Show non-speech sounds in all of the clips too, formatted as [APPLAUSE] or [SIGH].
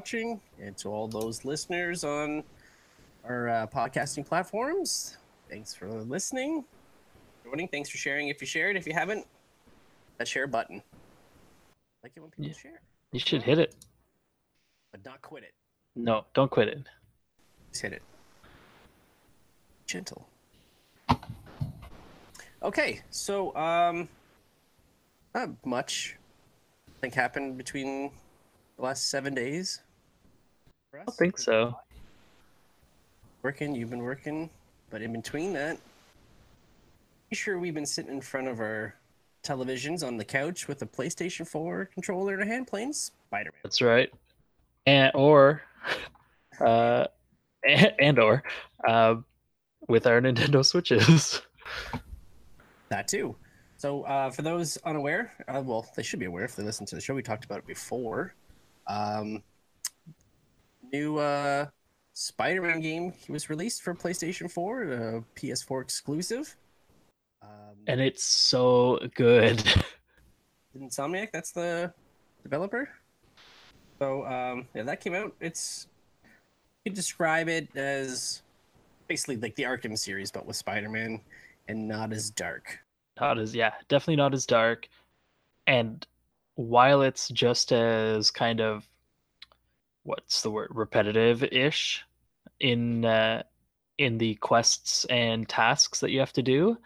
Quincy. Thanks for watching, and to all those listeners on our uh, podcasting platforms, thanks for listening. Joining. Thanks for sharing. If you shared, if you haven't, that share button. I like it when people Yeah. share, You should hit it. but not quit it. No, don't quit it. Just hit it. Gentle. Okay, so um, not much. I think happened between the last seven days. I don't think so. Working, you've been working, but in between that, pretty sure we've been sitting in front of our televisions on the couch with a PlayStation 4 controller and a hand playing Spider-Man. That's right. And or, [LAUGHS] uh, and, [LAUGHS] and or, uh, with our Nintendo Switches. [LAUGHS] That too. So, uh, for those unaware, uh, well, they should be aware if they listen to the show. We talked about it before. Um, new uh, Spider-Man game he was released for PlayStation 4, a PS4 exclusive. Um, and it's so good. [LAUGHS] Insomniac, that's the developer. So, um, yeah, that came out. It's you could describe it as basically like the Arkham series, but with Spider-Man, and not as dark. not as yeah definitely not as dark and while it's just as kind of what's the word repetitive-ish in uh, in the quests and tasks that you have to do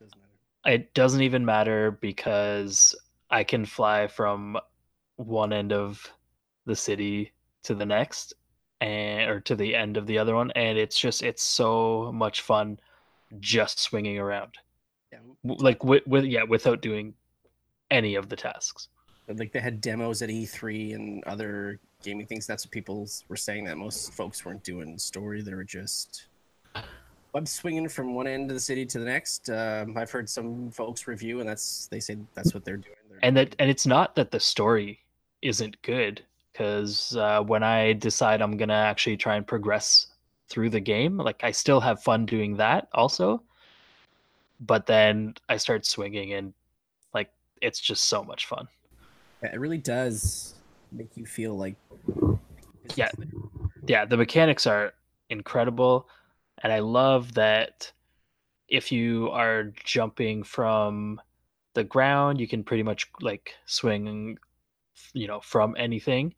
Doesn't it doesn't even matter because i can fly from one end of the city to the next and or to the end of the other one and it's just it's so much fun just swinging around. Yeah, like with, with yeah without doing any of the tasks like they had demos at E3 and other gaming things. That's what people were saying that most folks weren't doing story. They were just web swinging from one end of the city to the next. Um, I've heard some folks review, and that's they say that's what they're doing. They're, and that and it's not that the story isn't good because uh, when i decide i'm gonna actually try and progress through the game like i still have fun doing that also but then i start swinging and it's just so much fun it really does make you feel like Yeah. yeah the mechanics are incredible and i love that if you are jumping from the ground you can pretty much like swing you know from anything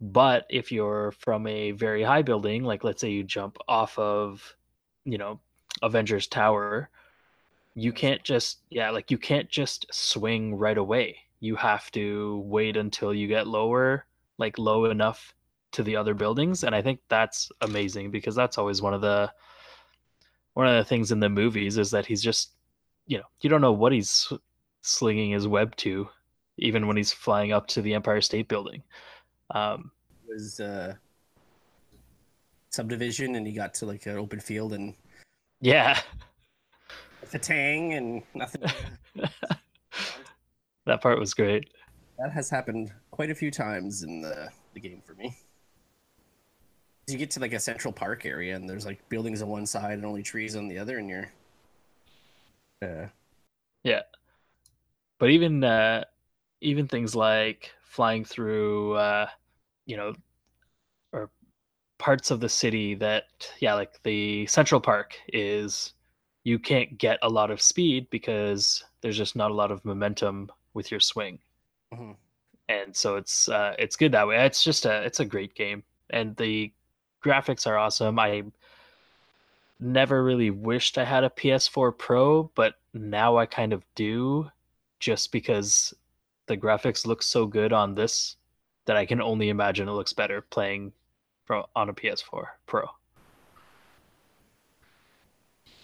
but if you're from a very high building like let's say you jump off of you know avengers tower you can't just yeah like you can't just swing right away. You have to wait until you get lower like low enough to the other buildings and i think that's amazing because that's always one of the one of the things in the movies is that he's just you know you don't know what he's slinging his web to even when he's flying up to the empire state building. Um was uh, subdivision, and he got to like an open field and yeah [LAUGHS] fatang and nothing. [LAUGHS] that part was great that has happened quite a few times in the, the game for me. You get to like a central park area and there's like buildings on one side and only trees on the other, and you're uh, yeah but even uh even things like flying through uh you know or parts of the city that yeah like the central park is you can't get a lot of speed because there's just not a lot of momentum with your swing. Mhm. and so it's uh it's good that way. It's just a it's a great game. And the graphics are awesome. I never really wished i had a ps4 pro but now i kind of do just because the graphics look so good on this that i can only imagine it looks better playing on a ps4 pro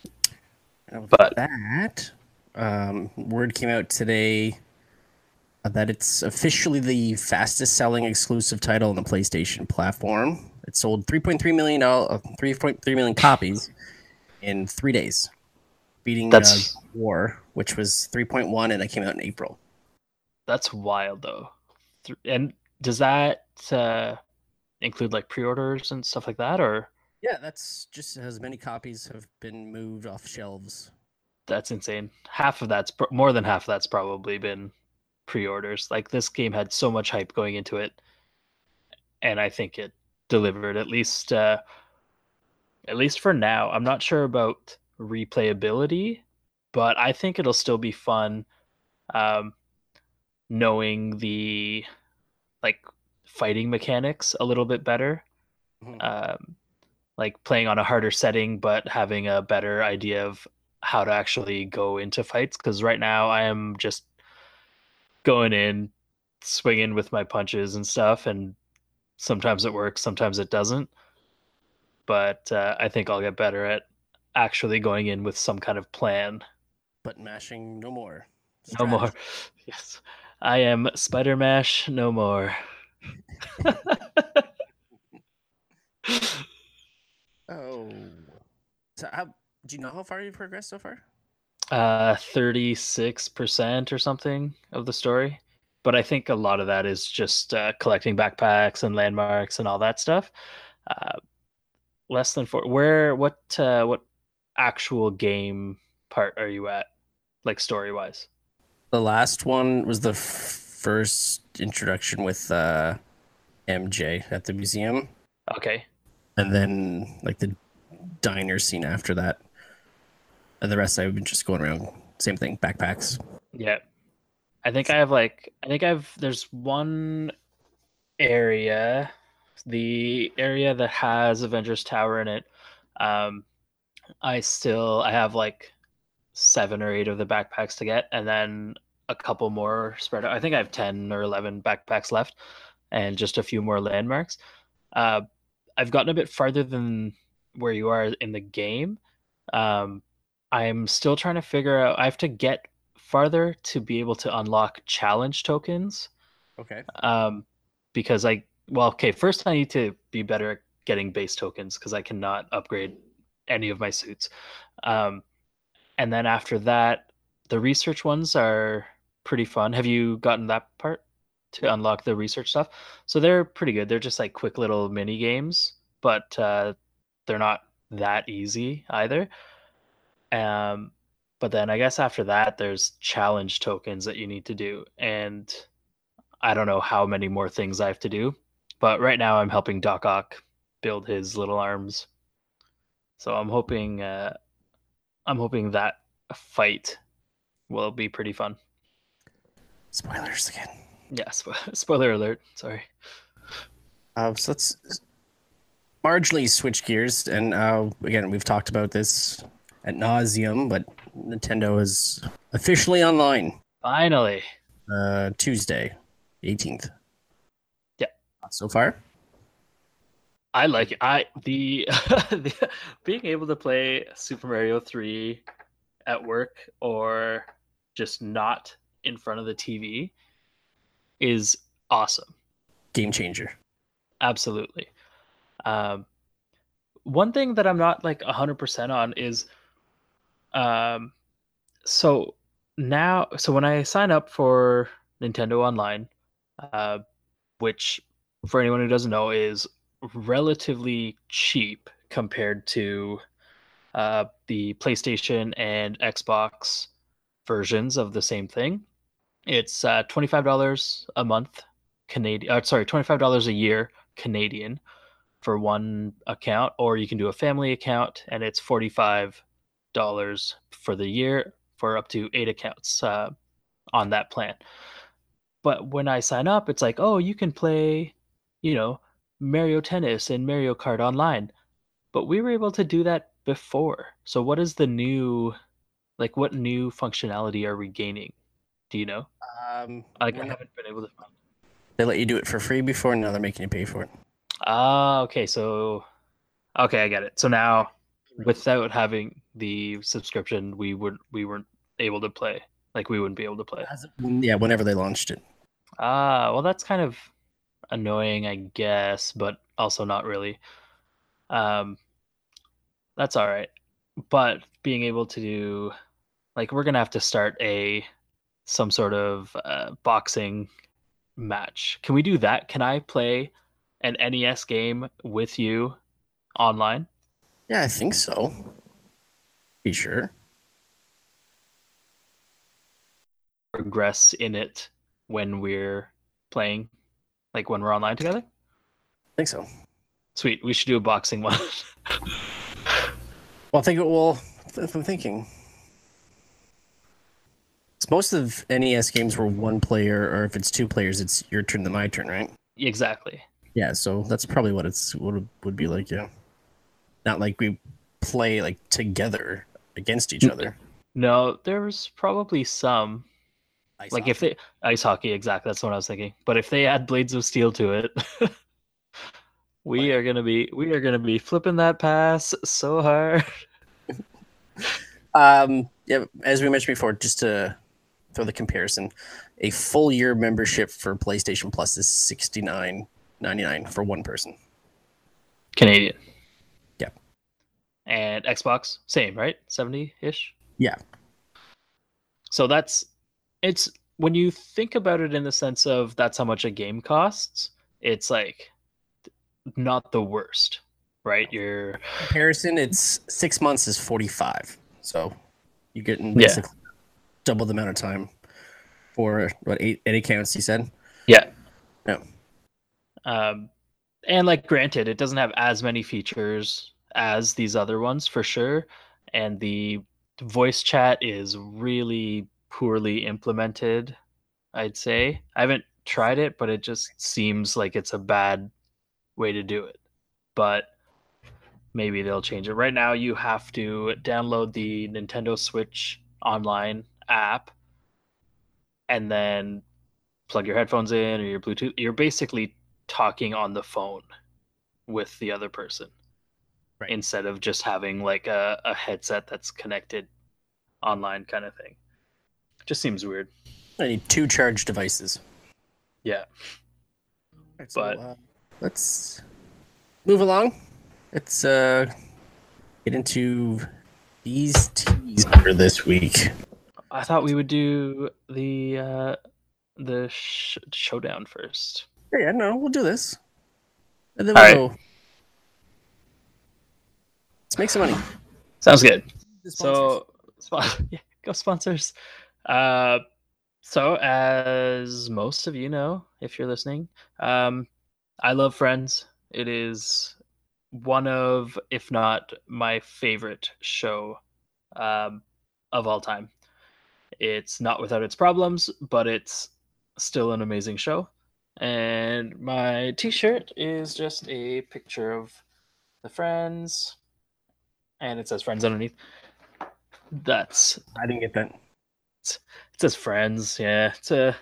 And with But- that, um, word came out today that it's officially the fastest selling exclusive title on the PlayStation platform. It sold 3.3 million dollars, 3.3 million copies in three days, beating That's- uh, War, which was 3.1, and it came out in April. that's wild though and does that uh include like pre-orders and stuff like that or Yeah, that's just as many copies have been moved off shelves. that's insane. Half of that's more than half of that's probably been pre-orders. Like this game had so much hype going into it, and I think it delivered at least uh, at least for now. I'm not sure about replayability, but I think it'll still be fun um, knowing the like fighting mechanics a little bit better. Mhm. Um, like playing on a harder setting, but having a better idea of how to actually go into fights. Because right now I am just going in, swinging with my punches and stuff, and sometimes it works, sometimes it doesn't. But uh, I think I'll get better at actually going in with some kind of plan. Button mashing, no more. No more. [LAUGHS] Yes. I am Spider Mash no more. [LAUGHS] Oh. So how do you know how far you've progressed so far? uh 36% or something of the story. But i think a lot of that is just uh, collecting backpacks and landmarks and all that stuff. Uh, less than four where what uh, what actual game part are you at like story wise The last one was the f- first introduction with uh, MJ at the museum, okay and then like the diner scene after that, and the rest I've been just going around. Same thing, backpacks. yeah i think i have like i think i've there's one area the area that has avengers tower in it um i still i have like seven or eight of the backpacks to get and then a couple more spread out i think i have 10 or 11 backpacks left and just a few more landmarks uh i've gotten a bit farther than where you are in the game. Um i'm still trying to figure out i have to get farther to be able to unlock challenge tokens. Okay. um because i well okay first i need to be better at getting base tokens because i cannot upgrade any of my suits. Um and then after that the research ones are pretty fun. Have you gotten that part to unlock the research stuff so they're pretty good they're just like quick little mini games but uh they're not that easy either um but then i guess after that there's challenge tokens that you need to do and I don't know how many more things I have to do, but right now I'm helping Doc Ock build his little arms. So I'm hoping uh, I'm hoping that fight will be pretty fun. Spoilers again. Yeah, spo- [LAUGHS] spoiler alert. Sorry. Uh, so let's marginally switch gears, and uh, again, we've talked about this at nauseum, but Nintendo is officially online Finally. uh, Tuesday, 18th. Yeah. So far, I like it. I the, [LAUGHS] the being able to play Super Mario 3 at work or just not in front of the TV is awesome. game changer. Absolutely. Um, one thing that I'm not like 100% on is um, so now, so when I sign up for Nintendo Online, uh, which for anyone who doesn't know is relatively cheap compared to uh, the PlayStation and Xbox versions of the same thing. It's uh, $25 a month Canadian, uh, sorry, $25 a year Canadian for one account, or you can do a family account and it's $45 for the year for up to eight accounts uh, on that plan. But when I sign up, it's like, oh, you can play, you know, Mario Tennis and Mario Kart online. But we were able to do that before. So what is the new, like, what new functionality are we gaining? Do you know? Um, Like, I we're not- haven't been able to find. they let you do it for free before, now they're making you pay for it. Ah, okay. So, okay, I get it. So now, without having the subscription, we would we weren't able to play. Like we wouldn't be able to play. As- Yeah, whenever they launched it. Ah, well, that's kind of annoying, I guess, but also not really. Um, that's all right. But being able to do, like, we're gonna have to start a some sort of uh, boxing match. Can we do that? Can I play an NES game with you online? Yeah, I think so. Be sure. Progress in it when we're playing, like when we're online together? I think so. Sweet. We should do a boxing [LAUGHS] one. Well, I think it will. If I'm thinking, most of NES games were one player, or if it's two players, it's your turn, then my turn, right? exactly. Yeah, so that's probably what it's what it would be like. Yeah, not like we play like together against each other. No, there's probably some. Ice like hockey. if they ice hockey, exactly. That's what I was thinking. But if they add blades of steel to it, [LAUGHS] we are gonna be we are gonna be flipping that pass so hard. [LAUGHS] Um, yeah, as we mentioned before, just to throw the comparison, a full year membership for PlayStation Plus is sixty nine ninety nine for one person. Canadian. Yeah. And Xbox, same, right? 70 ish. Yeah. So that's it's when you think about it in the sense of that's how much a game costs, it's like not the worst, right? You're Comparison, it's six months is forty five, so you're getting Yeah. Basically double the amount of time for what eight eight accounts you said. yeah. Yeah. Um and like granted, it doesn't have as many features as these other ones for sure, and the voice chat is really poorly implemented, I'd say. I haven't tried it, but it just seems like it's a bad way to do it. But maybe they'll change it. Right now, you have to download the Nintendo Switch online app and then plug your headphones in or your Bluetooth. You're basically talking on the phone with the other person Right. instead of just having like a, a headset that's connected online kind of thing. Just seems weird. I need two charge devices. Yeah. Alright, so, But- uh, let's move along. Let's uh, get into these tees for this week. I thought we would do the uh the sh- showdown first. Yeah, yeah, no, we'll do this. And then All we'll go. Let's make some money. Sounds good. So, spon- [LAUGHS] yeah, go sponsors. Uh, so as most of you know, if you're listening, um, I love Friends. It is one of, if not my favorite show, um, of all time. It's not without its problems, but it's still an amazing show. And my T-shirt is just a picture of the Friends, and it says Friends underneath. That's I didn't get that. it says friends yeah it's a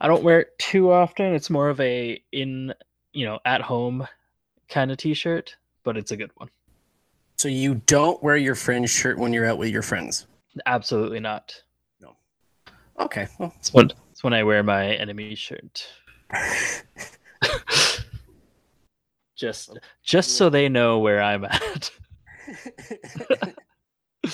i don't wear it too often it's more of a in you know at home kind of t-shirt but it's a good one So you don't wear your friend's shirt when you're out with your friends. absolutely not Okay. Well, it's when it's when i wear my enemy shirt [LAUGHS] just just so they know where i'm at [LAUGHS]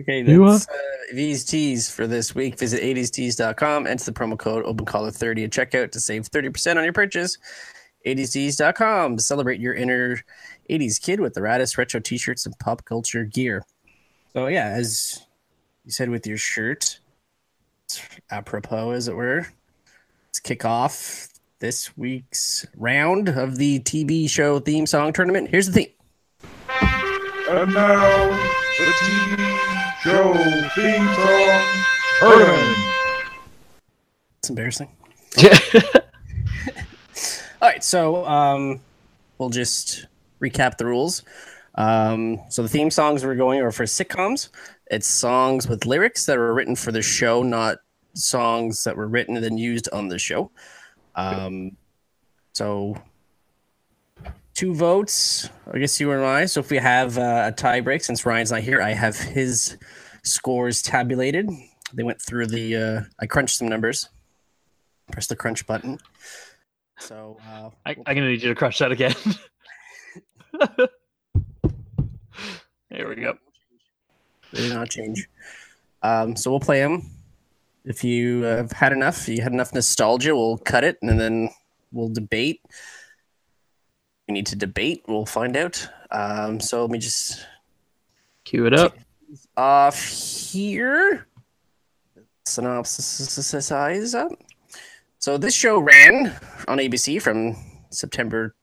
okay, that's uh, these tees for this week. Visit 80stees.com. Enter the promo code OpenCollar30 at checkout to save 30% on your purchase. 80stees.com. Celebrate your inner 80s kid with the raddest retro t-shirts and pop culture gear. So yeah, as you said with your shirt, apropos as it were, let's kick off this week's round of the TV show theme song tournament. Here's the theme. And now, the TV show theme song tournament. It's embarrassing. Yeah. [LAUGHS] All right, so um, we'll just recap the rules. Um, so the theme songs we're going are for sitcoms. It's songs with lyrics that were written for the show, not songs that were written and then used on the show. Um, so two votes. I guess you and I. So if we have uh, a tie break, since Ryan's not here, I have his scores tabulated. They went through the. Uh, I crunched some numbers. Press the crunch button. So uh, I, i'm gonna need you to crush that again [LAUGHS] there we go They did not change. Um, so we'll play them. If you uh, have had enough, you had enough nostalgia, we'll cut it and then we'll debate. We need to debate. We'll find out. Um, so let me just cue it up off here. Synopsis up. So this show ran on ABC from September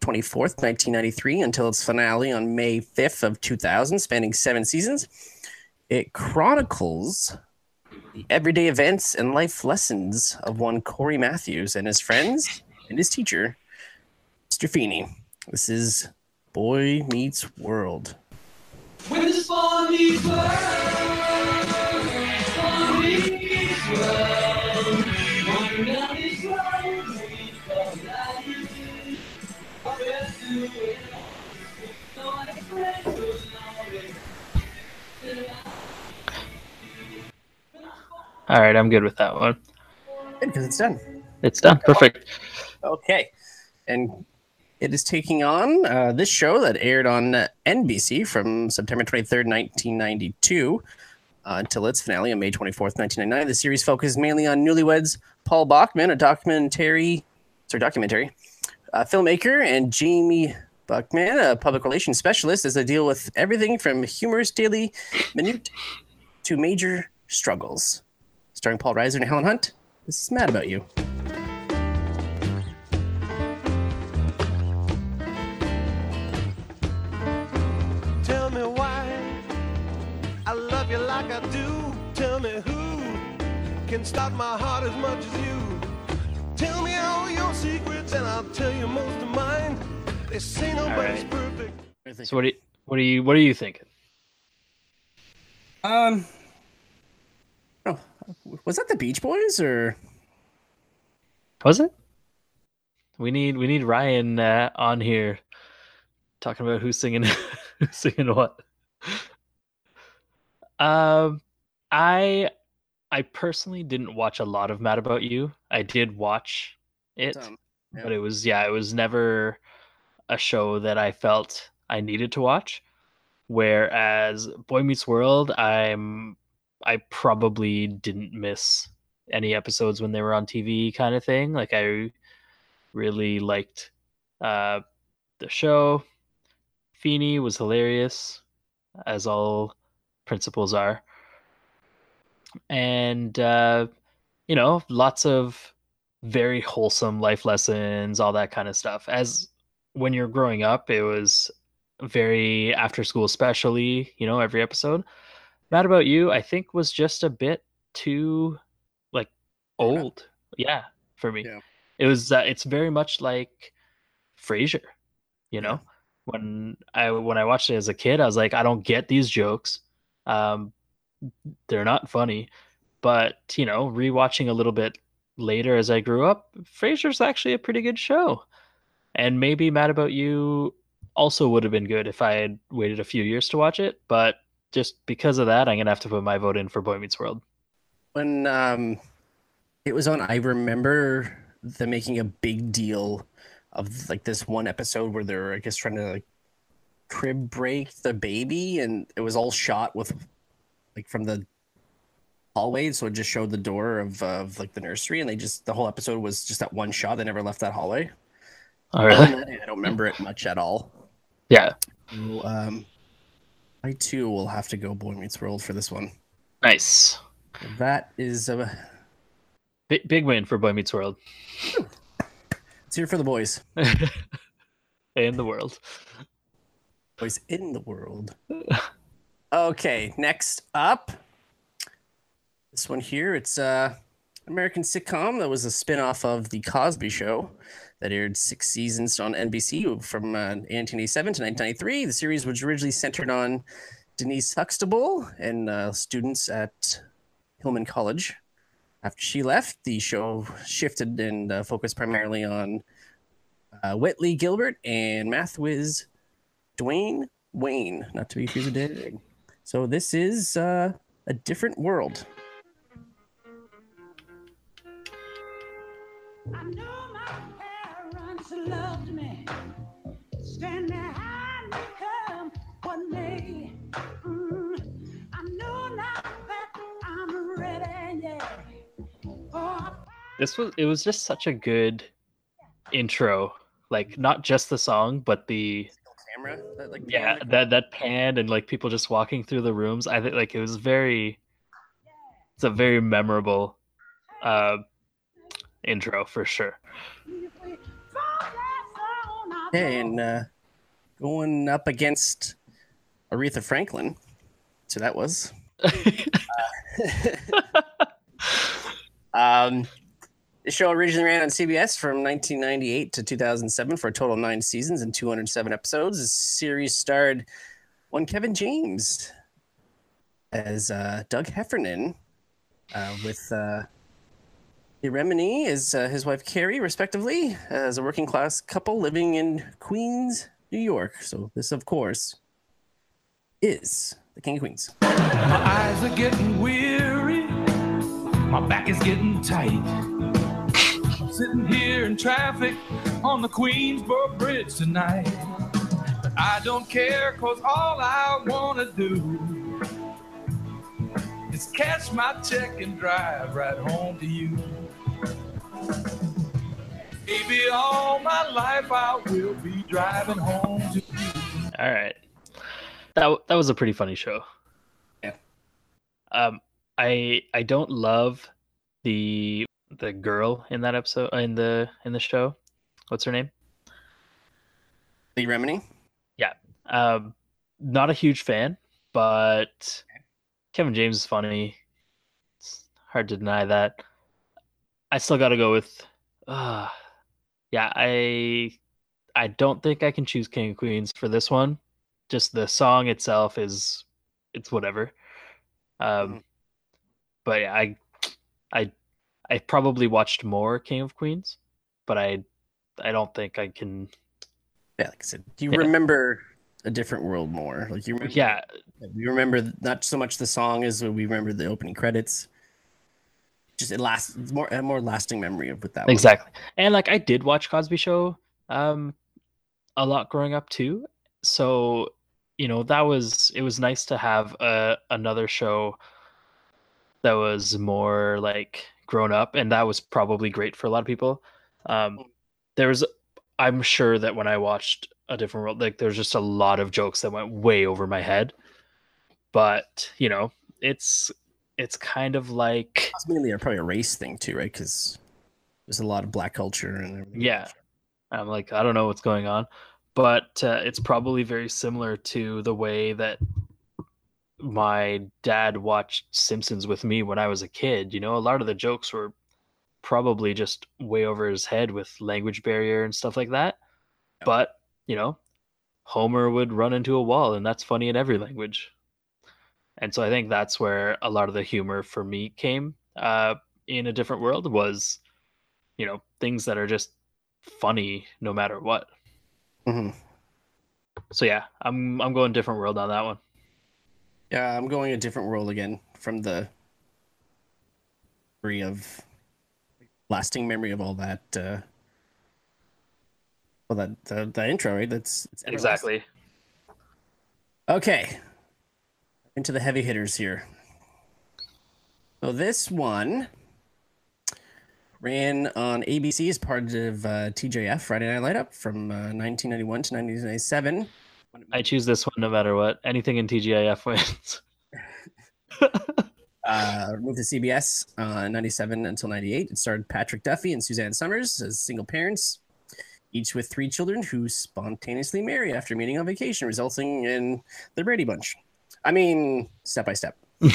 24th, 1993, until its finale on May 5th of 2000, spanning seven seasons. It chronicles the everyday events and life lessons of one Cory Matthews and his friends and his teacher, Mr. Feeney. This is Boy Meets World. When the spawn meets world, All right, I'm good with that one. Good, because it's done. It's done. Perfect. Okay. And it is taking on uh, this show that aired on NBC from September 23rd, 1992, uh, until its finale on May 24th, 1999. The series focuses mainly on newlyweds Paul Buckman, a documentary, sorry, documentary uh, filmmaker, and Jamie Buckman, a public relations specialist, as they deal with everything from humorous daily minute to major struggles. Starring Paul Reiser and Helen Hunt. This is Mad About You. Tell me why I love you like I do. Tell me who can stop my heart as much as you. Tell me all your secrets and I'll tell you most of mine. They say nobody's right. perfect. So what do you, what are you what are you thinking? Um, was that the Beach Boys or Was it? We need we need Ryan uh, on here talking about who's singing [LAUGHS] who's singing what. Um, I I personally didn't watch a lot of Mad About You. I did watch it, um, but it was yeah, it was never a show that I felt I needed to watch. Whereas Boy Meets World, I'm I probably didn't miss any episodes when they were on TV kind of thing. Like I really liked uh the show. Feeney was hilarious, as all principals are. And uh, you know, lots of very wholesome life lessons, all that kind of stuff. As when you're growing up, it was very after school especially, you know, every episode. Mad About You, I think, was just a bit too like old. Yeah, for me. Yeah. It was uh, it's very much like Frasier, you Yeah. know? When I when I watched it as a kid, I was like, I don't get these jokes. Um they're not funny. But, you know, rewatching a little bit later as I grew up, Frasier's actually a pretty good show. And maybe Mad About You also would have been good if I had waited a few years to watch it, but just because of that, I'm gonna have to put my vote in for Boy Meets World. when um it was on? I remember them making a big deal of like this one episode where they're I guess trying to like crib break the baby, and it was all shot with like from the hallway, so it just showed the door of of like the nursery, and they just the whole episode was just that one shot. They never left that hallway. Oh, really? I don't remember it much at all. Yeah. So, um, I too will have to go Boy Meets World for this one. Nice. That is uh, Big, big win for Boy Meets World it's here for the boys. [LAUGHS] in the world. Boys in the world. Okay, next up. This one here, it's uh American sitcom that was a spin-off of The Cosby Show that aired six seasons on NBC from uh, 1987 to 1993. The series was originally centered on Denise Huxtable and uh, students at Hillman College. After she left, the show shifted and uh, focused primarily on uh, Whitley Gilbert and math whiz Dwayne Wayne, not to be confused with. So this is uh, a different world. Loved me. Stand behind me, come what may. Mm, I know now that I'm ready, yeah. Oh, This was it was just such a good intro. Like not just the song, but the Camera, that, like yeah that that pan and like people just walking through the rooms. I think like it was very. It's a very memorable uh intro for sure. And uh, going up against Aretha Franklin. So that was. [LAUGHS] [LAUGHS] Um, the show originally ran on CBS from 1998 to 2007 for a total of nine seasons and 207 episodes. The series starred one Kevin James as uh, Doug Heffernan, uh, with uh, Remini is uh, his wife Carrie, respectively, as a working class couple living in Queens, New York. So this, of course, is the King of Queens. My eyes are getting weary. My back is getting tight. I'm sitting here in traffic on the Queensboro Bridge tonight. But I don't care, cause all I wanna do is cash my check and drive right home to you. Baby, all my life I will be driving home to you. All right. That that was a pretty funny show. Yeah. Um I I don't love the the girl in that episode in the in the show. What's her name? Lee Remini. Yeah. Um not a huge fan, but Kevin James is funny. It's hard to deny that. I still got to go with uh yeah, I I don't think I can choose King of Queens for this one. Just the song itself is it's whatever. Um Mhm. but I I I probably watched more King of Queens, but I I don't think I can Yeah, like I said, do you Yeah. remember a different world more. Like you remember, yeah, we remember not so much the song as we remember the opening credits. Just it lasts it's more a more lasting memory of with that. one. Exactly. And like I did watch Cosby Show um a lot growing up too. So, you know, that was it was nice to have a another show that was more like grown up and that was probably great for a lot of people. Um there was I'm sure that when I watched a different world like there's just a lot of jokes that went way over my head. But, you know, it's it's kind of like It's mainly probably a race thing too, right? Because there's a lot of black culture and everything. Yeah. I'm like, I don't know what's going on, but uh, it's probably very similar to the way that my dad watched Simpsons with me when I was a kid. You know, a lot of the jokes were probably just way over his head with language barrier and stuff like that. Yeah. But, you know, Homer would run into a wall, and that's funny in every language. And so I think that's where a lot of the humor for me came uh, in a different world was, you know, things that are just funny no matter what. hmm So yeah, I'm I'm going different world on that one. Yeah, I'm going a different world again from the memory of lasting memory of all that. Uh, well, that the, the intro, right? That's. Exactly. Okay. Into the heavy hitters here. So this one ran on ABC as part of uh, TGIF Friday Night Light Up from uh, 1991 to 1997. I choose this one no matter what. Anything in TGIF wins. [LAUGHS] Uh, moved to CBS uh, 97 until 98. It starred Patrick Duffy and Suzanne Somers as single parents, each with three children who spontaneously marry after meeting on vacation, resulting in the Brady Bunch. I mean, step by step. dream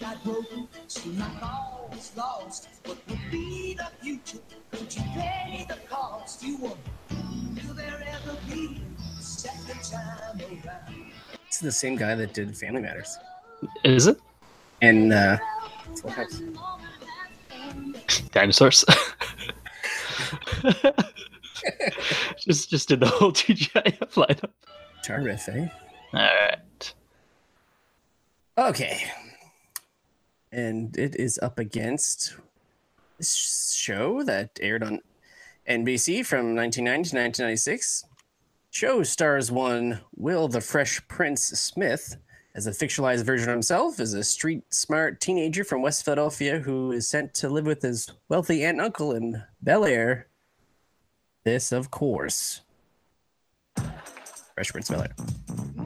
got broken, seemed like all was [LAUGHS] lost. What would be the future? Could you pay the cost? You were, will there ever be a second time around? This is the same guy that did Family Matters. Is it And uh, Full House. dinosaurs? just just did the whole [LAUGHS] TGIF lineup. Terrific. All right. Okay. And it is up against this show that aired on NBC from 1990 to 1996. Show stars one Will the Fresh Prince Smith as a fictionalized version of himself as a street smart teenager from West Philadelphia who is sent to live with his wealthy aunt and uncle in Bel Air. This, of course, Fresh Prince of Bel Air.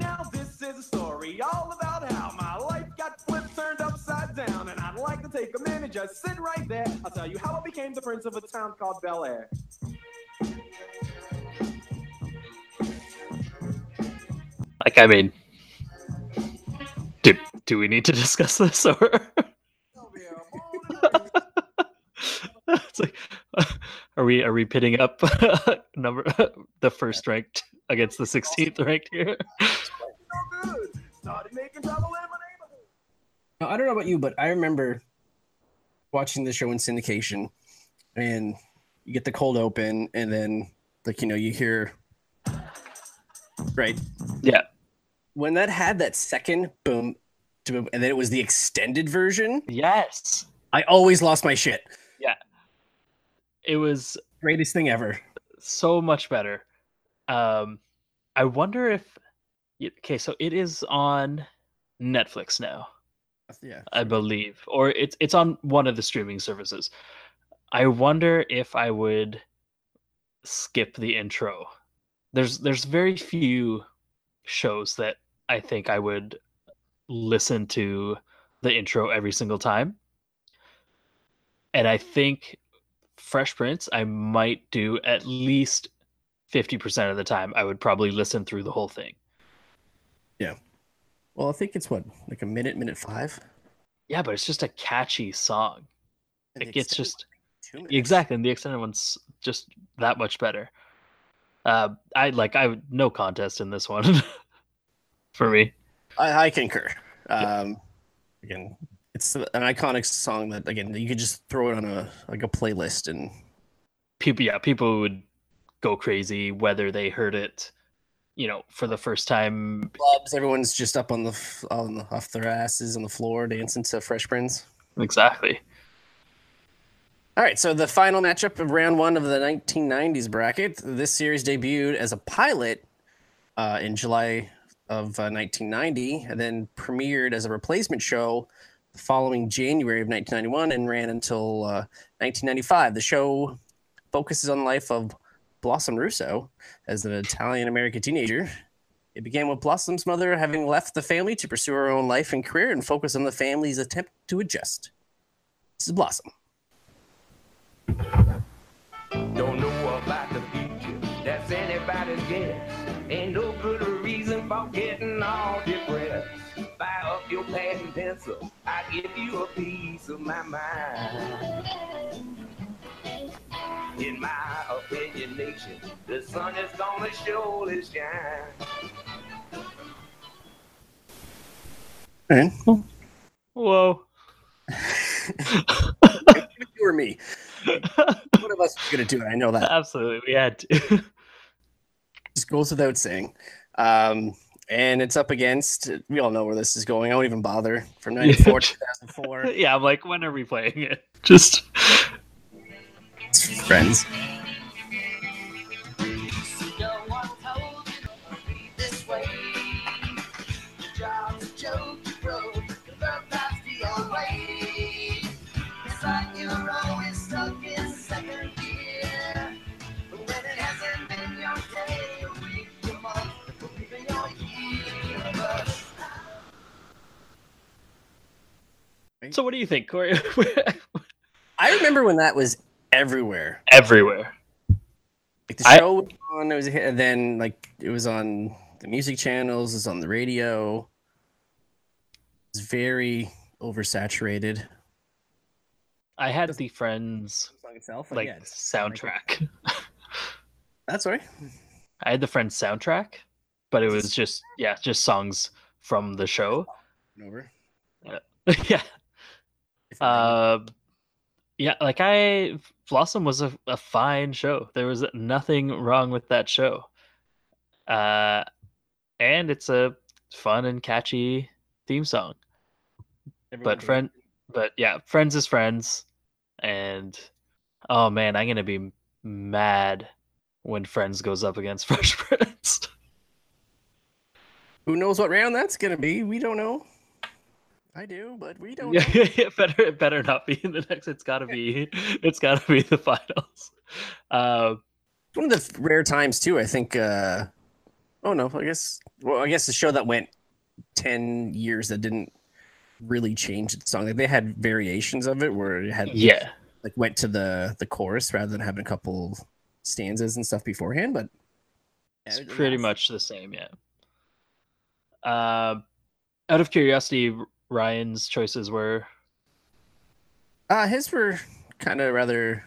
Now this is a story all about how my life got flipped, turned upside down, and I'd like to take a minute, just sit right there. I'll tell you how I became the prince of a town called Bel Air. Like, I mean, do do we need to discuss this or? [LAUGHS] it's like, are we are we pitting up [LAUGHS] number the first ranked against the 16th ranked here? Started making trouble in my neighborhood. Now, I don't know about you, but I remember watching the show in syndication, and you get the cold open, and then like you know you hear, right? Yeah. When that had that second boom, boom, and then it was the extended version, Yes. I always lost my shit. Yeah. It was Greatest thing ever. so much better. Um, I wonder if. Okay, so it is on Netflix now. Yeah. I believe, or it's it's on one of the streaming services. I wonder if I would skip the intro. There's there's very few shows that I think I would listen to the intro every single time. And I think Fresh Prince I might do at least 50% of the time I would probably listen through the whole thing. Yeah well, I think it's what like a minute, minute five. Yeah, but it's just a catchy song. And Like it's just minutes. Exactly, and the extended one's just that much better. Uh, I like I would- no contest in this one [LAUGHS] for me. I, I concur. Um, again, it's an iconic song that again you could just throw it on a like a playlist and People, yeah, people would go crazy whether they heard it, you know, for the first time. clubs. Everyone's just up on the on the, off their asses on the floor dancing to Fresh Prince. Exactly. All right, so the final matchup of round one of the 1990s bracket. This series debuted as a pilot uh, in July of uh, 1990, and then premiered as a replacement show the following January of 1991, and ran until uh, 1995. The show focuses on the life of Blossom Russo as an Italian American teenager. It began with Blossom's mother having left the family to pursue her own life and career and focus on the family's attempt to adjust. This is Blossom. Don't know about the future, that's anybody's guess. Ain't no good reason for getting all depressed. Fire up your pad and pencil, I give you a piece of my mind. In my opinion, nation, the sun is gonna surely shine. Man. Whoa. you or me. One of us is gonna do it. I know that. Absolutely, we had to. Just goes without saying. Um, and it's up against. We all know where this is going. I won't even bother. From '94 to 2004, [LAUGHS] yeah, I'm like, when are we playing it? Just friends. No one told you to be this way. Your job's a joke, you broke. Your love life's the old way. It's like you're always stuck in second gear. But when it hasn't been your day, your week, your month, or even your year. But so. What do you think, Corey? [LAUGHS] I remember when that was everywhere. Everywhere. Like the I- show was on, it was a hit, and then like it was on the music channels, it was on the radio. It's very oversaturated. I had the Friends Song itself, like yeah, it's- soundtrack. [LAUGHS] That's right. I had the Friends soundtrack, but it was just yeah, just songs from the show. Over. [LAUGHS] yeah. Uh, yeah, like I Blossom was a, a fine show. There was nothing wrong with that show. Uh, and it's a fun and catchy theme song. Everyone But friend, but yeah, friends is friends, and oh man, I'm gonna be mad when Friends goes up against [LAUGHS] Fresh Prince. Who knows what round that's gonna be? We don't know. I do, but we don't. yeah, it better it better not be in the next. It's gotta be [LAUGHS] it's gotta be the finals. Uh, One of the rare times too. I think. uh Oh no, I guess. Well, I guess the show that went ten years that didn't really change the song. Like they had variations of it where it had yeah, like went to the the chorus rather than having a couple stanzas and stuff beforehand. But it's Yeah, it pretty much the same. Yeah. Uh, out of curiosity, Ryan's choices were Uh, his were kind of rather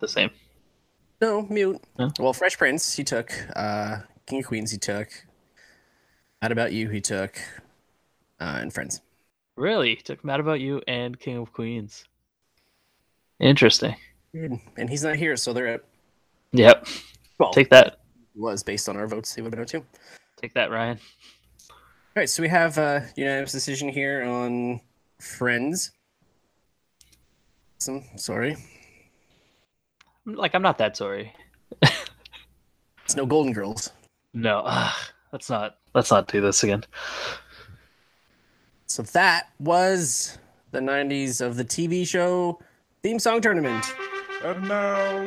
the same. no mute. Well, Fresh Prince he took. Uh, King of Queens he took. Mad About You he took. Uh, and Friends. Really? he Took Mad About You and King of Queens. Interesting. And he's not here, so they're at. Yep. Well, Take that. was based on our votes. They would have been out too. Take that, Ryan. All right, so we have uh, unanimous decision here on Friends. Some sorry, Like I'm not that sorry. it's no Golden Girls. No, ugh, let's not. Let's not do this again. So that was the '90s of the TV show theme song tournament. And now,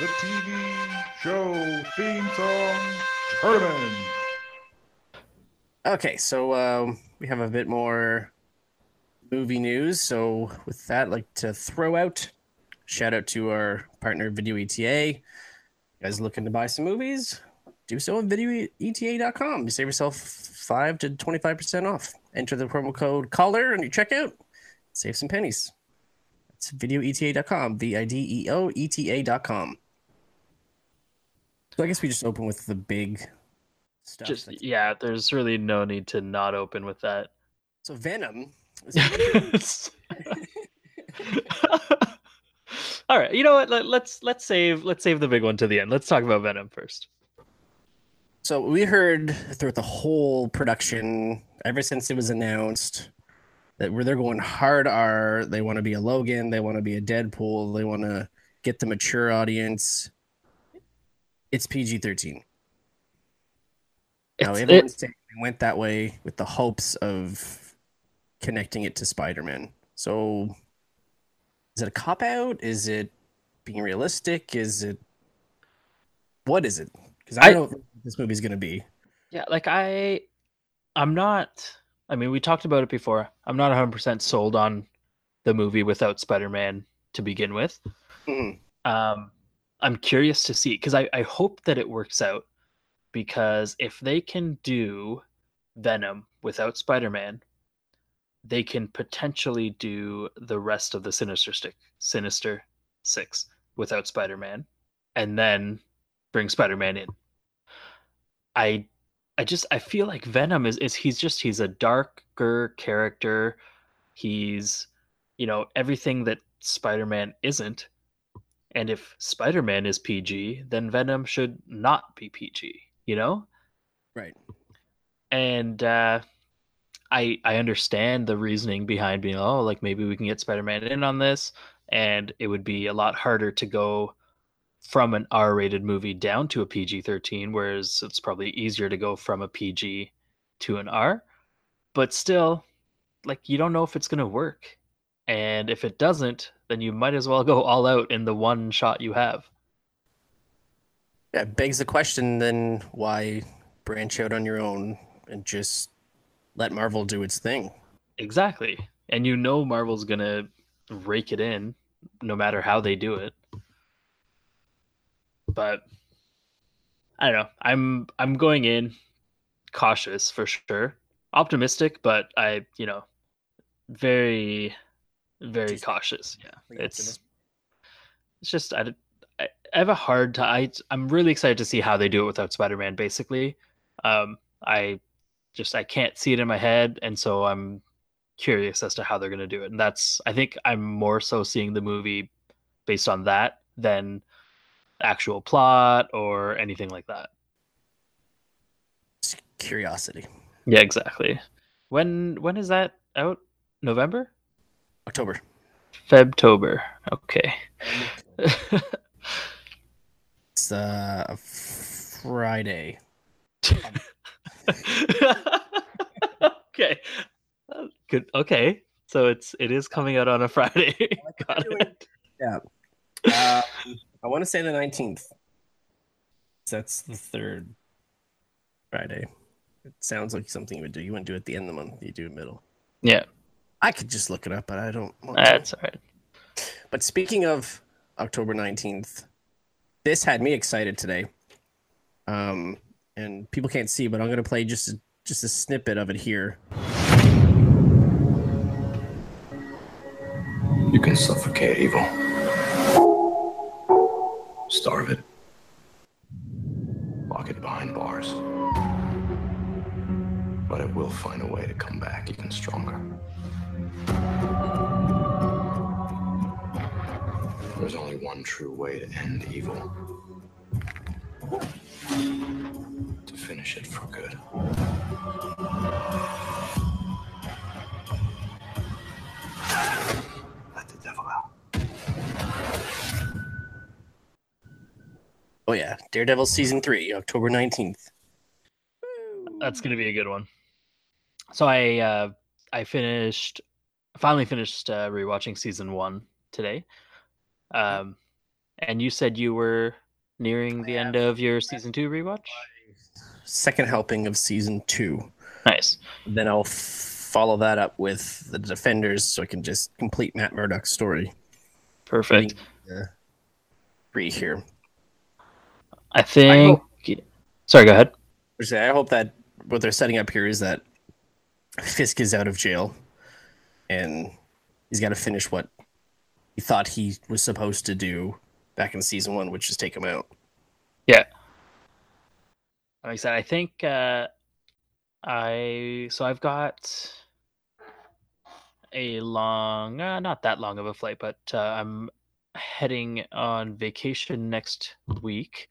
the TV show theme song tournament. Okay, so um, we have a bit more movie news. So with that, I'd like to throw out shout out to our partner Video ETA. You guys looking to buy some movies? Do so on videoeta.com. You save yourself five to twenty-five percent off. Enter the promo code COLLAR on your checkout. Save some pennies. It's videoeta.com. V I D E O E T A.com. So I guess we just open with the big stuff. Just that's- yeah, there's really no need to not open with that. So Venom. is- [LAUGHS] All right, you know what? Let, let's let's save let's save the big one to the end. Let's talk about Venom first. So we heard throughout the whole production, ever since it was announced, that where they're going hard R. They want to be a Logan. They want to be a Deadpool. They want to get the mature audience. It's PG thirteen. Now It's- everyone's it- went that way with the hopes of connecting it to Spider Man. So is it a cop out? Is it being realistic? Is it what is it? Because I, I- don't know what this movie's gonna be. Yeah, like I, I'm not. I mean, we talked about it before. I'm not 100 percent sold on the movie without Spider-Man to begin with. Mhm. Um, I'm curious to see because I, I hope that it works out because if they can do Venom without Spider-Man, they can potentially do the rest of the Sinister Stick, Sinister Six without Spider-Man, and then bring Spider-Man in. I I just I feel like Venom is is he's just he's a darker character. He's you know everything that Spider-Man isn't. And if Spider-Man is PG, then Venom should not be PG, you know? Right. And uh I I understand the reasoning behind being oh like maybe we can get Spider-Man in on this and it would be a lot harder to go from an R-rated movie down to a PG-13 whereas it's probably easier to go from a PG to an R but still like you don't know if it's going to work and if it doesn't then you might as well go all out in the one shot you have Yeah, it begs the question then why branch out on your own and just let Marvel do its thing? exactly and you know Marvel's going to rake it in no matter how they do it but I don't know. I'm I'm going in cautious for sure. Optimistic, but I, you know, very very cautious. Yeah. It's it's just I, I have a hard time. I I'm really excited to see how they do it without Spider-Man basically. Um I just I can't see it in my head and so I'm curious as to how they're going to do it. And that's I think I'm more so seeing the movie based on that than actual plot or anything like that. curiosity. Yeah, exactly. When when is that out? November? October. Febtober. Okay. [LAUGHS] It's uh, a Friday. okay. Uh, Good. Okay. So it's it is coming out on a Friday. [LAUGHS] Got it. Um, I want to say the 19th. That's the third Friday. It sounds like something you would do. You wouldn't do it at the end of the month. You do it in the middle. Yeah, I could just look it up, but I don't. want to. that's all right. But speaking of October 19th, this had me excited today. Um, and people can't see, but I'm to play just a just a snippet of it here. You can suffocate evil, starve it, lock it behind bars. But it will find a way to come back even stronger. There's only one true way to end evil to finish it for good. Let the devil out. Oh yeah, Daredevil season three, October nineteenth. That's gonna be a good one. So I uh I finished finally finished uh rewatching season one today. Um and you said you were nearing the end of your season two rewatch? Second helping of season two. Nice. Then I'll follow that up with the Defenders, so I can just complete Matt Murdock's story. Perfect. Uh, three here. I think sorry, go ahead. I hope that what they're setting up here is that Fisk is out of jail, and he's got to finish what he thought he was supposed to do back in season one, which is take him out. Yeah. Like I said, I think uh, I so I've got a long, uh, not that long of a flight, but uh, I'm heading on vacation next week.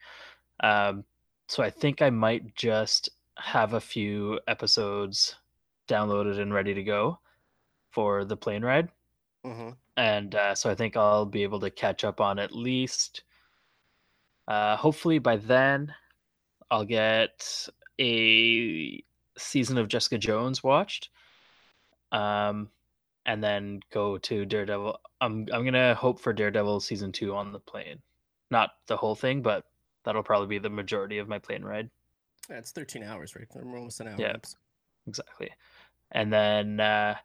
Um, so I think I might just have a few episodes downloaded and ready to go for the plane ride Mm-hmm. And uh, so I think I'll be able to catch up on at least. Uh, hopefully by then, I'll get a season of Jessica Jones watched, um, and then go to Daredevil. I'm I'm gonna hope for Daredevil season two on the plane, not the whole thing, but that'll probably be the majority of my plane ride. Yeah, it's thirteen hours, right? We're almost an hour. Yeah. episode. exactly and then uh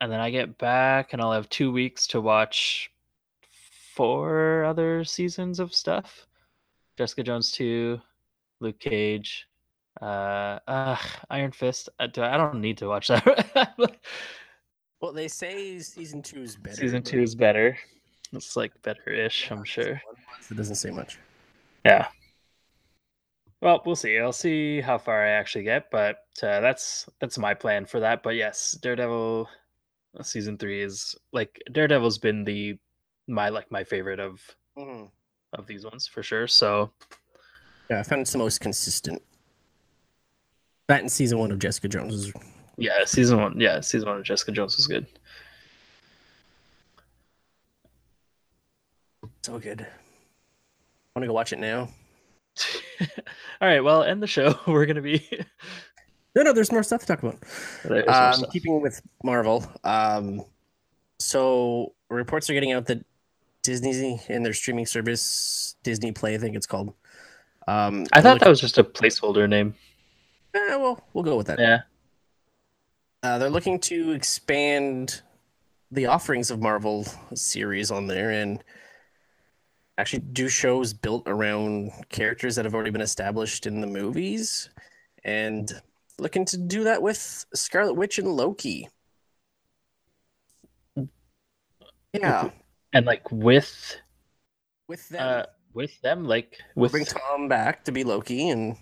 and then i get back and i'll have two weeks to watch four other seasons of stuff jessica jones 2 luke cage uh, uh iron fist i, do, I don't need to watch that [LAUGHS] Well, they say season two is better. season two is better it's like better-ish i'm sure It doesn't say much. Yeah. Well, we'll see. I'll see how far I actually get, but uh, that's that's my plan for that. But yes, Daredevil uh, season three is like Daredevil's been the my like my favorite of Mhm. of these ones for sure. So Yeah, I found it's the most consistent. That in season one of Jessica Jones is yeah, season one, yeah, season one of Jessica Jones was good. so good. Want to go watch it now? [LAUGHS] All right, well, end the show. [LAUGHS] We're gonna be No, no. There's more stuff to talk about. Um, keeping with Marvel, um, so reports are getting out that Disney and their streaming service, Disney Play, I think it's called. Um, I thought that was just a placeholder name. Eh, well, we'll go with that. Yeah. Uh, they're looking to expand the offerings of Marvel series on there and actually do shows built around characters that have already been established in the movies and looking to do that with Scarlet Witch and Loki. Yeah, And like with with them. uh with them, like with bring Tom back to be Loki and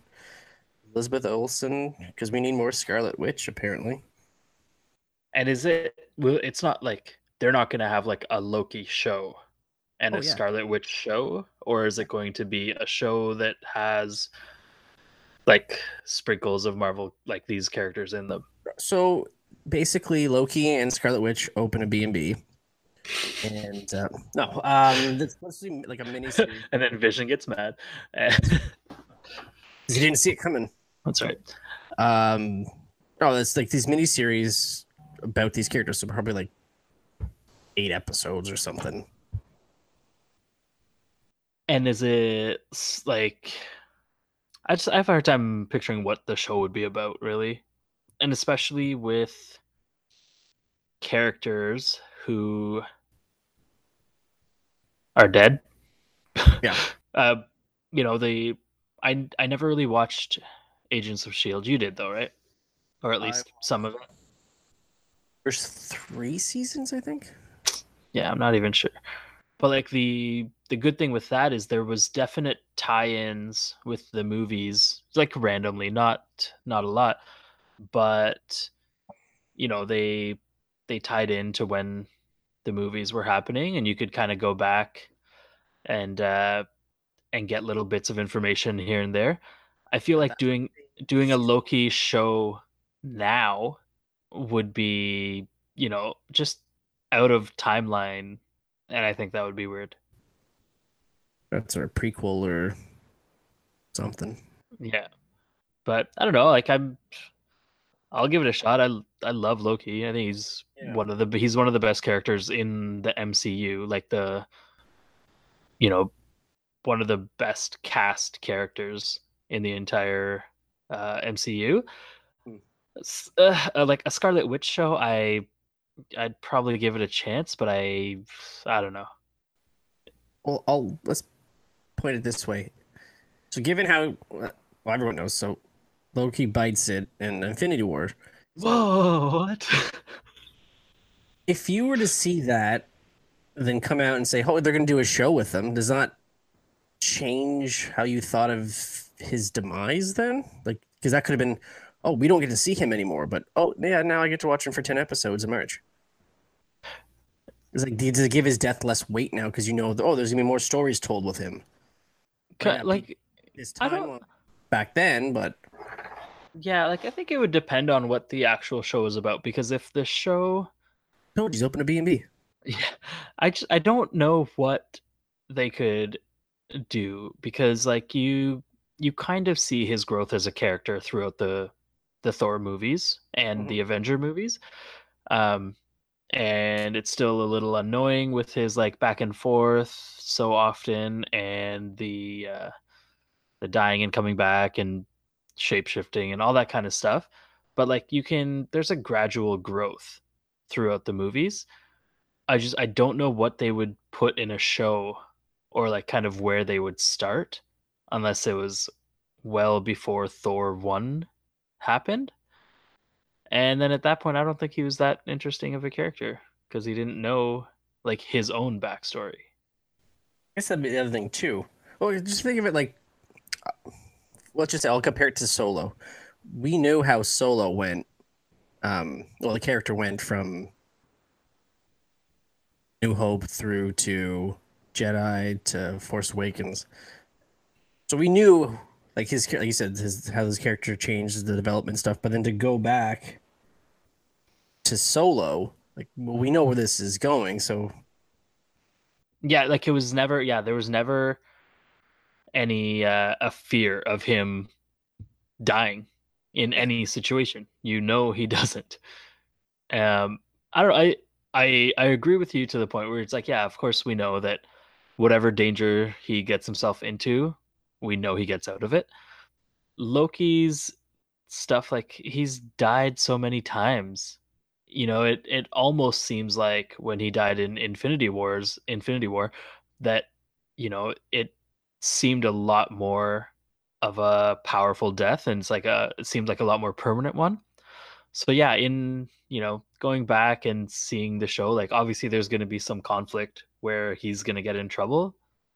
Elizabeth Olsen because we need more Scarlet Witch apparently. And is it? Well, it's not like they're not going to have like a Loki show and Oh, a yeah. Scarlet Witch show, or is it going to be a show that has like sprinkles of Marvel, like these characters in them? So basically, Loki and Scarlet Witch open a B and B, and uh, no, um, supposed to be like a mini series. [LAUGHS] and then Vision gets mad. [LAUGHS] And... you didn't see it coming. That's right. Um, no, it's like these mini series about these characters, so probably like eight episodes or something. And is it like I just I have a hard time picturing what the show would be about, really, and especially with characters who are dead. [LAUGHS] Yeah. uh, you know the I I never really watched Agents of Shield. You did though, right? or at least some of it. There's three seasons, I think. Yeah, I'm not even sure. But like the the good thing with that is there was definite tie-ins with the movies, like randomly, not not a lot, but you know they they tied into when the movies were happening, and you could kind of go back and uh, and get little bits of information here and there. I feel like doing doing a Loki show now would be you know just out of timeline and i think that would be weird That's our prequel or something. yeah but i don't know like i'm i'll give it a shot i i love loki i think he's Yeah. one of the he's one of the best characters in the mcu like the you know one of the best cast characters in the entire uh mcu Hmm. S- uh, uh, like a scarlet witch show i i'd probably give it a chance but i i don't know Well, I'll let's point it this way. So, given how well, everyone knows, so Loki bites it in Infinity War. whoa what [LAUGHS] If you were to see that, then come out and say, "Oh, they're going to do a show with him," does not change how you thought of his demise. Then, like, because that could have been, "Oh, we don't get to see him anymore," but oh, yeah, now I get to watch him for ten episodes in March. It's like, does it give his death less weight now because you know, oh, there's gonna be more stories told with him. Ca- not be- like His I time don't- back then, but Yeah, like I think it would depend on what the actual show is about because if the show no, he's open to B and B. [LAUGHS] yeah, I just I don't know what they could do because like you you kind of see his growth as a character throughout the the Thor movies and the Avenger movies. Um and it's still a little annoying with his like back and forth so often and the uh the dying and coming back and shape shifting and all that kind of stuff. But like you can there's a gradual growth throughout the movies. I just I don't know what they would put in a show or like kind of where they would start unless it was well before Thor 1 happened. And then at that point I don't think he was that interesting of a character because he didn't know like his own backstory. I guess that'd be the other thing too. Well, just think of it like, uh, let's just say I'll compare it to Solo. We knew how Solo went. Um, well, the character went from New Hope through to Jedi to Force Awakens. So we knew, like his, like you said, his how his character changed, the development stuff. But then to go back to Solo, like well, we know where this is going. So Yeah, like it was never yeah, there was never any uh a fear of him dying in any situation. You know he [LAUGHS] doesn't. Um I don't I I I agree with you to the point where it's like, yeah, of course we know that whatever danger he gets himself into, we know he gets out of it. Loki's stuff like he's died so many times. You know it it almost seems like when he died in infinity wars infinity war that you know it seemed a lot more of a powerful death and it's like a it seemed like a lot more permanent one. So yeah in you know going back and seeing the show like obviously there's going to be some conflict where he's going to get in trouble.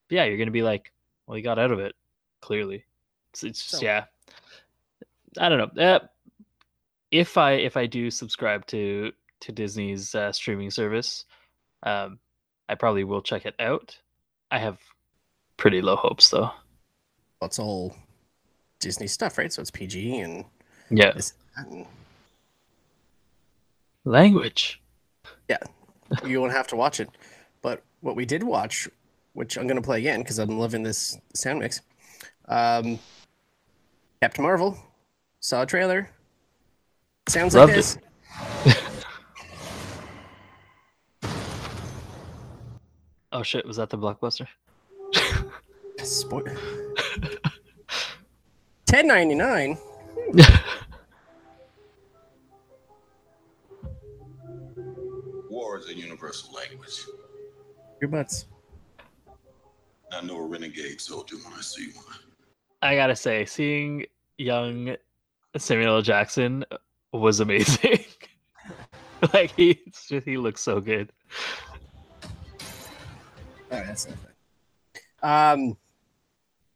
But yeah you're going to be like well he got out of it clearly it's, it's just So- yeah i don't know uh, if I if I do subscribe to to Disney's uh, streaming service, um, I probably will check it out. I have pretty low hopes though. it's all Disney stuff, right? So it's PG and Yeah, and language. Yeah, you won't have to watch it. But what we did watch, which I'm gonna play again because I'm loving this sound mix. Um, Captain Marvel saw a trailer. Sounds Loved like this. [LAUGHS] Oh shit, was that the blockbuster? Spoiler. [LAUGHS] Ten ninety nine. [LAUGHS] War is a universal language. Your butts. I know a renegade soldier when I see one. I gotta say, seeing young Samuel L. Jackson was amazing. [LAUGHS] like he just, he looks so good. All right, that's. Um,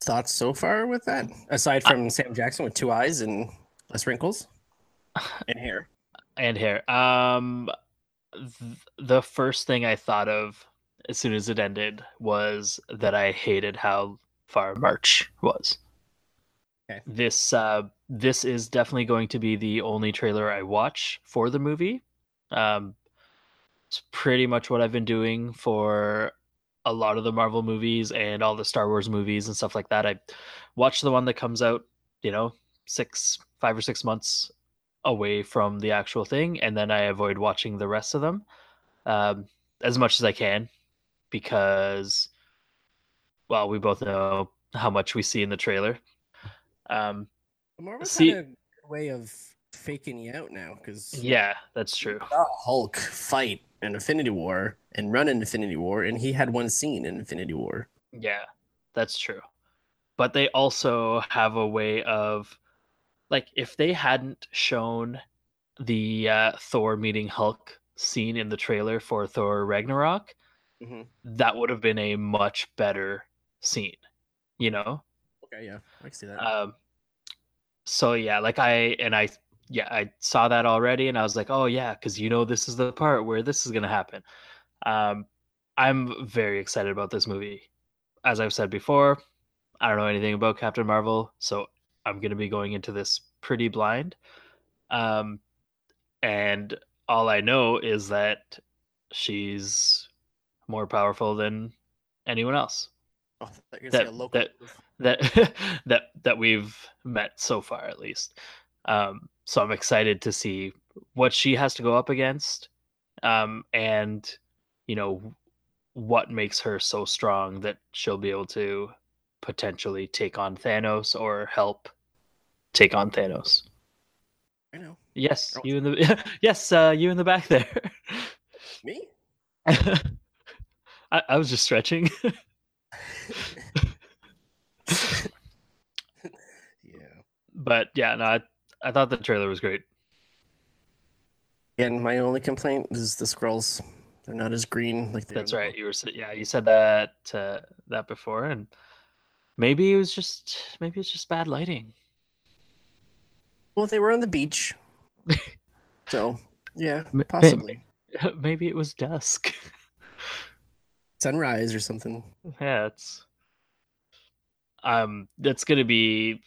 thoughts so far with that? Aside from Sam Jackson with two eyes and less wrinkles [SIGHS] and hair. and hair. Um, th- the first thing I thought of as soon as it ended was that I hated how far March was. Okay. This uh, this is definitely going to be the only trailer I watch for the movie. Um, it's pretty much what I've been doing for a lot of the Marvel movies and all the Star Wars movies and stuff like that. I watch the one that comes out, you know, six, five or six months away from the actual thing, and then I avoid watching the rest of them um, as much as I can because, well, we both know how much we see in the trailer. Um, Marvel's See- had a way of faking you out now because yeah, that's true. Hulk fight in Infinity War and run in Infinity War, and he had one scene in Infinity War. Yeah, that's true. But they also have a way of like if they hadn't shown the uh, Thor meeting Hulk scene in the trailer for Thor Ragnarok, Mhm. that would have been a much better scene, you know? Okay, yeah, I can see that. Um so yeah, like I and I yeah, I saw that already and I was like, "Oh yeah, cuz you know this is the part where this is going to happen." Um I'm very excited about this movie. As I've said before, I don't know anything about Captain Marvel, so I'm going to be going into this pretty blind. Um and all I know is that she's more powerful than anyone else oh, I thought you were gonna say that a local that that [LAUGHS] that that we've met so far at least um so i'm excited to see what she has to go up against um and you know what makes her so strong that she'll be able to potentially take on thanos or help take on thanos I know. yes you in the [LAUGHS] yes uh you in the back there Me? [LAUGHS] I, I was just stretching but yeah no I, I thought the trailer was great And my only complaint is the Skrulls. They're not as green like they That's right. You were yeah, you said that uh, that before, and maybe it was just maybe it's just bad lighting. Well, they were on the beach. [LAUGHS] so, yeah, possibly. [LAUGHS] maybe it was dusk. [LAUGHS] Sunrise or something. yeah, it's um, that's gonna be.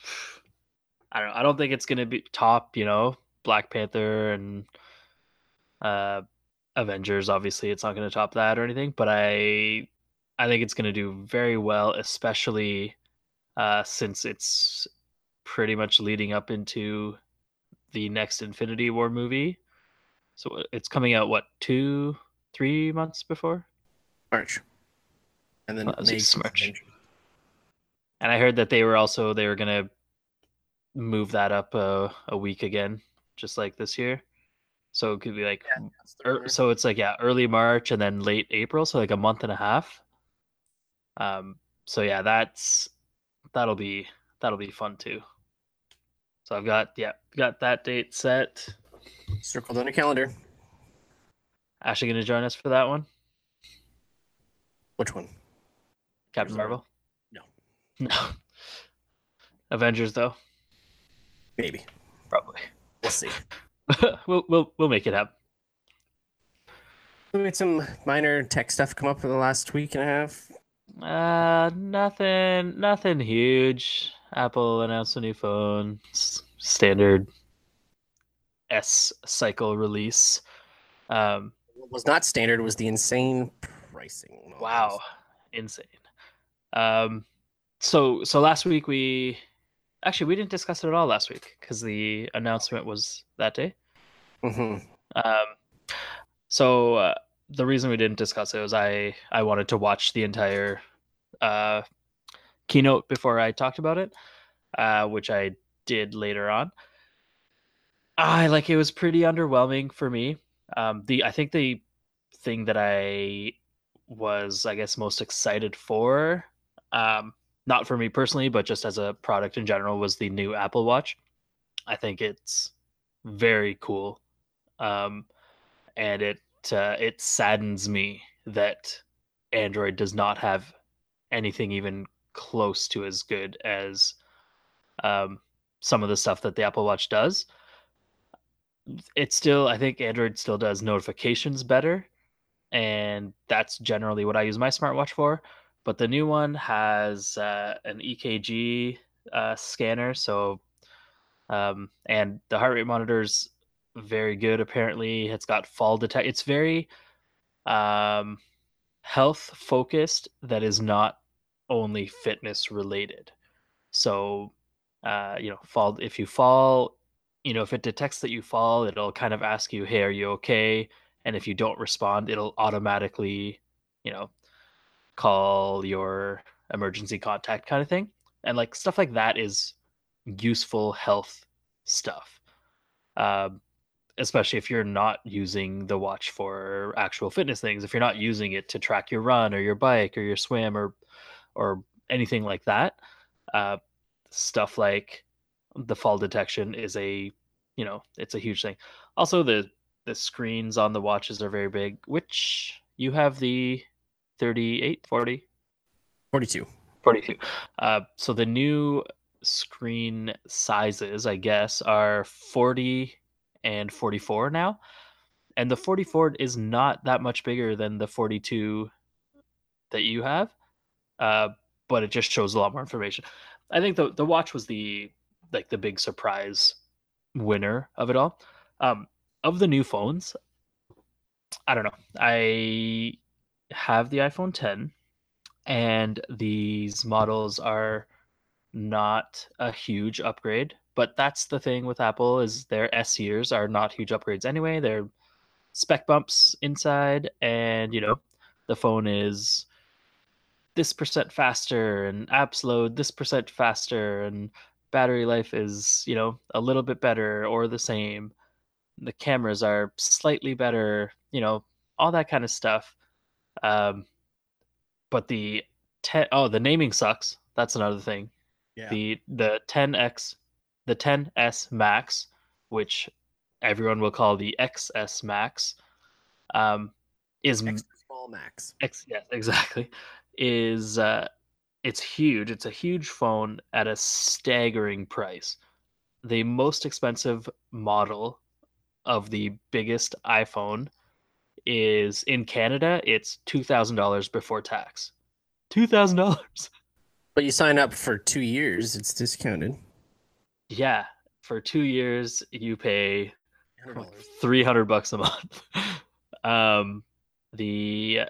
I don't. I don't think it's gonna be top. You know, Black Panther and uh, Avengers. Obviously, it's not gonna top that or anything. But I, I think it's gonna do very well, especially uh, since it's pretty much leading up into the next Infinity War movie. So it's coming out what two, three months before? March. And then Well, May March. And I heard that they were also they were gonna move that up a, a week again, just like this year. So it could be like, ear- rumor. so it's like yeah, early March and then late April, so like a month and a half. Um. So yeah, that's that'll be that'll be fun too. So I've got yeah got that date set. Circled on your calendar. Ashley gonna join us for that one, Which one? Captain Marvel. No. [LAUGHS] No. Avengers though, Maybe. probably. We'll see. [LAUGHS] we'll we'll we'll make it happen. We had some minor tech stuff come up in the last week and a half. Uh, nothing, nothing huge. Apple announced a new phone, s- standard S cycle release. Um, What was not standard was the insane pricing. on wow, insane. Um, so so last week we actually we didn't discuss it at all last week because the announcement was that day. Mhm. Um, so uh, the reason we didn't discuss it was I I wanted to watch the entire uh, keynote before I talked about it, uh, which I did later on. I like it was pretty underwhelming for me. Um, the I think the thing that I was I guess most excited for, um, not for me personally, but just as a product in general, was the new Apple Watch. I think it's very cool. Um, and it uh, it saddens me that Android does not have anything even close to as good as um, some of the stuff that the Apple Watch does. It still, I think Android still does notifications better, and that's generally what I use my smartwatch for. But the new one has uh, an EKG uh, scanner, so um, and the heart rate monitor's very good. Apparently, it's got fall detect. It's very um, health focused. That is not only fitness related. So, uh, you know, fall if you fall, you know, if it detects that you fall, it'll kind of ask you, "Hey, are you okay?" And if you don't respond, it'll automatically, you know, call your emergency contact kind of thing. And like stuff like that is useful health stuff. Um, especially if you're not using the watch for actual fitness things, if you're not using it to track your run or your bike or your swim or or anything like that, uh, stuff like the fall detection is a you know it's a huge thing. Also, the the screens on the watches are very big. Which you have the 38, 40, 42. 42. Uh, so the new screen sizes, I guess, are 40 and 44 now. And the 44 is not that much bigger than the 42 that you have, uh, but it just shows a lot more information. I think the the watch was the like the big surprise winner of it all. Um, of the new phones, I don't know. I have the iPhone 10, and these models are not a huge upgrade. But that's the thing with Apple is their S years are not huge upgrades anyway. They're spec bumps inside, and you know, the phone is this percent faster and apps load this percent faster and battery life is you know a little bit better or the same the cameras are slightly better you know all that kind of stuff um but the 10 oh the naming sucks that's another thing Yeah. the the 10x the 10s max which everyone will call the xs max um is Extra small max. X, yes, [LAUGHS] exactly. Is uh, it's huge. It's a huge phone at a staggering price. The most expensive model of the biggest iPhone is in Canada. It's two thousand dollars before tax. Two thousand dollars. But you sign up for two years, it's discounted. Yeah, for two years you pay $100. three hundred bucks a month. [LAUGHS] um, the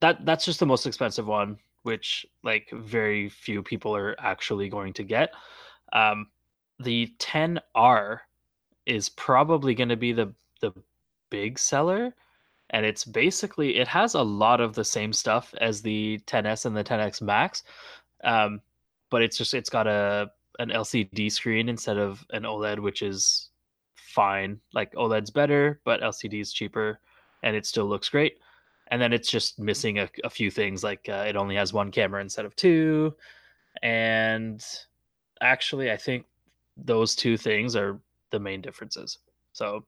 that that's just the most expensive one, which like very few people are actually going to get. Um, the 10R is probably going to be the the big seller, and it's basically it has a lot of the same stuff as the 10s and the 10x Max, um, but it's just it's got a an LCD screen instead of an OLED, which is fine. Like OLED's better, but LCD is cheaper, and it still looks great. And then it's just missing a, a few things, like uh, it only has one camera instead of two. And actually, I think those two things are the main differences. So,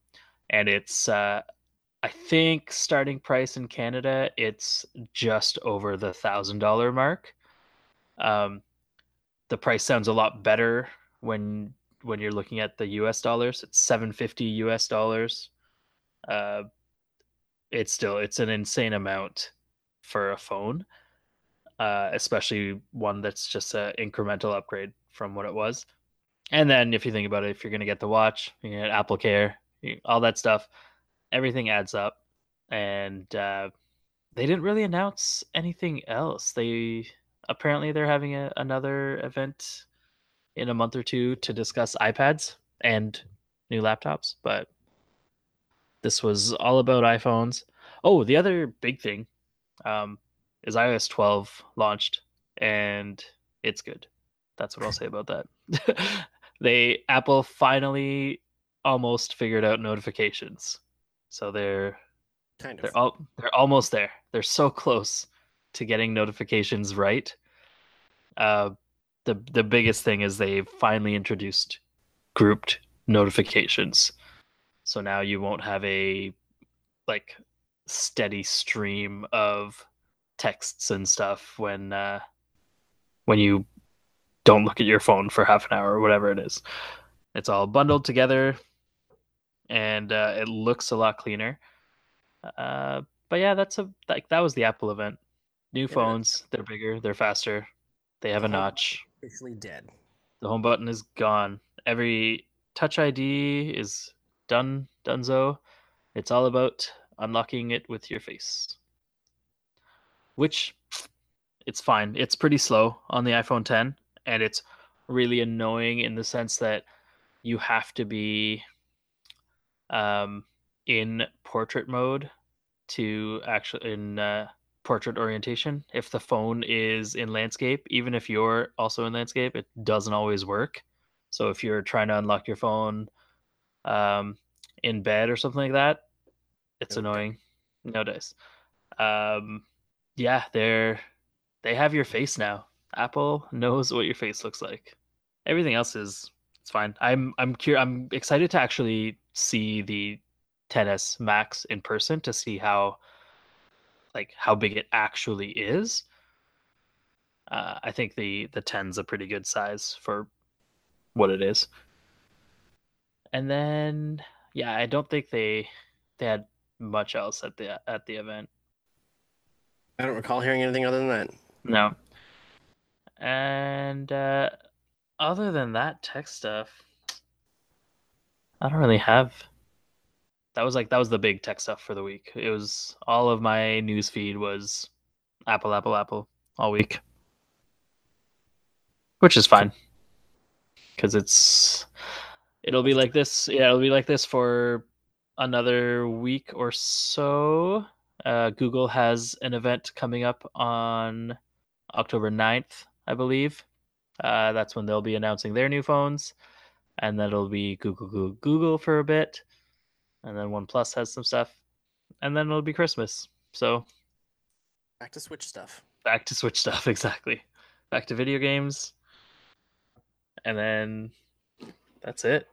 and it's uh, I think starting price in Canada, it's just over the thousand dollar mark. Um, the price sounds a lot better when when you're looking at the US dollars. It's 750 US dollars. Uh, it's still it's an insane amount for a phone, uh, especially one that's just an incremental upgrade from what it was. And then if you think about it, if you're gonna get the watch, you get Apple Care, all that stuff, everything adds up. And uh, they didn't really announce anything else. They apparently they're having a, another event in a month or two to discuss iPads and new laptops, but this was all about iPhones. Oh, the other big thing um, is iOS 12 launched, and it's good. That's what I'll say about that. [LAUGHS] they Apple finally almost figured out notifications, so they're Kind of. they're all they're almost there. They're so close to getting notifications right. Uh, the the biggest thing is they've finally introduced grouped notifications. So now you won't have a like steady stream of texts and stuff when uh, when you don't look at your phone for half an hour or whatever it is. It's all bundled together, and uh, it looks a lot cleaner. Uh, but yeah, that's a like that was the Apple event. New phones, they're bigger, they're faster, they have a Uh-huh. notch. Officially dead. The home button is gone. Every Touch ID is done, donezo. It's all about unlocking it with your face. Which it's fine. It's pretty slow on the iPhone 10 and it's really annoying in the sense that you have to be um, in portrait mode to actually in uh, portrait orientation. If the phone is in landscape, even if you're also in landscape, it doesn't always work. So if you're trying to unlock your phone um, in bed or something like that, it's annoying. No dice. Um, yeah, they're they have your face now. Apple knows what your face looks like. Everything else is it's fine. I'm I'm cur- I'm excited to actually see the 10s Max in person to see how like how big it actually is. Uh, I think the the 10's a pretty good size for what it is. And then yeah, I don't think they they had much else at the at the event. I don't recall hearing anything other than that. No. And uh, other than that tech stuff, I don't really have. That was like that was the big tech stuff for the week. It was all of my news feed was Apple, Apple, Apple all week, which is fine because it's it'll be like this. Yeah, it'll be like this for another week or so. Uh, Google has an event coming up on October 9th, I believe. Uh, that's when they'll be announcing their new phones. And then it'll be Google, Google, Google for a bit. And then OnePlus has some stuff. And then it'll be Christmas. So Back to Switch stuff. back to Switch stuff, [LAUGHS] exactly. Back to video games. And then that's it.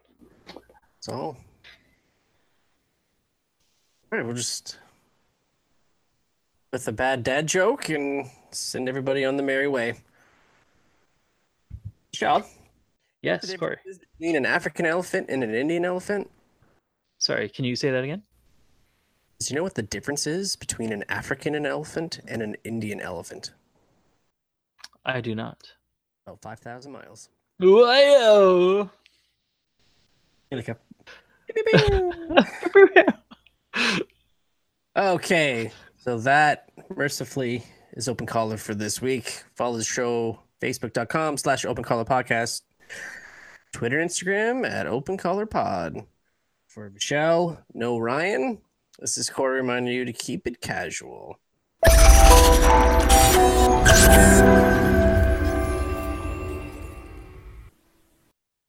So, all right, we'll just with a bad dad joke and send everybody on the merry way. Child, Yes, Corey. between an African elephant and an Indian elephant. Sorry, can you say that again? Do you know what the difference is between an African elephant and an Indian elephant? I do not. About five thousand miles. Whoa! [LAUGHS] Okay, so that mercifully is Open Collar for this week. Follow the show facebook.com slash Open Collar podcast, Twitter, Instagram at Open Collar pod. For Michelle, no Ryan. This is Corey reminding you to keep it casual.